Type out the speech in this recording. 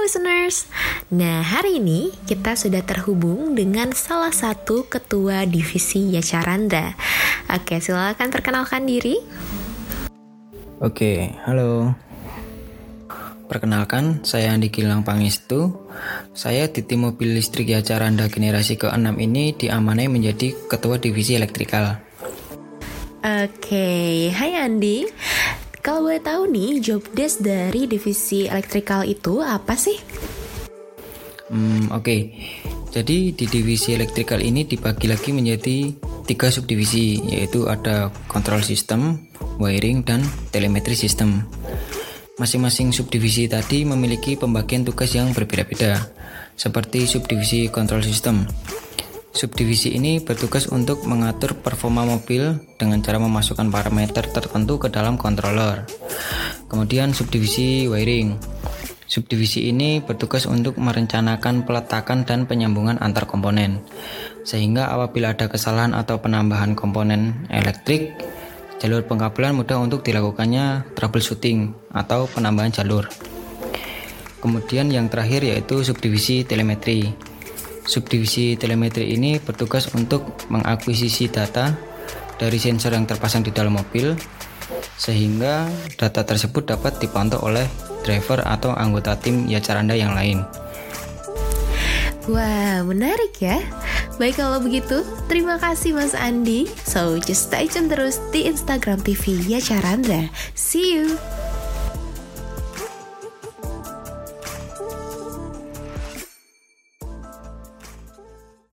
listeners. Nah, hari ini kita sudah terhubung dengan salah satu ketua divisi Yacaranda. Oke, silakan perkenalkan diri. Oke, halo. Perkenalkan, saya Andi Gilang Pangestu. Saya di tim mobil listrik Yacaranda generasi ke-6 ini diamanai menjadi ketua divisi elektrikal. Oke, hai Andi. Kalau boleh tahu nih, job desk dari divisi elektrikal itu apa sih? Hmm, oke. Okay. Jadi di divisi elektrikal ini dibagi lagi menjadi tiga subdivisi, yaitu ada control system, wiring, dan telemetri system. Masing-masing subdivisi tadi memiliki pembagian tugas yang berbeda-beda, seperti subdivisi control system. Subdivisi ini bertugas untuk mengatur performa mobil dengan cara memasukkan parameter tertentu ke dalam controller. Kemudian subdivisi wiring. Subdivisi ini bertugas untuk merencanakan peletakan dan penyambungan antar komponen. Sehingga apabila ada kesalahan atau penambahan komponen elektrik, jalur pengkabelan mudah untuk dilakukannya troubleshooting atau penambahan jalur. Kemudian yang terakhir yaitu subdivisi telemetri. Subdivisi telemetri ini bertugas untuk mengakuisisi data dari sensor yang terpasang di dalam mobil sehingga data tersebut dapat dipantau oleh driver atau anggota tim Yacaranda yang lain. Wah, menarik ya. Baik kalau begitu, terima kasih Mas Andi. So, just stay tune terus di Instagram TV Yacaranda. See you!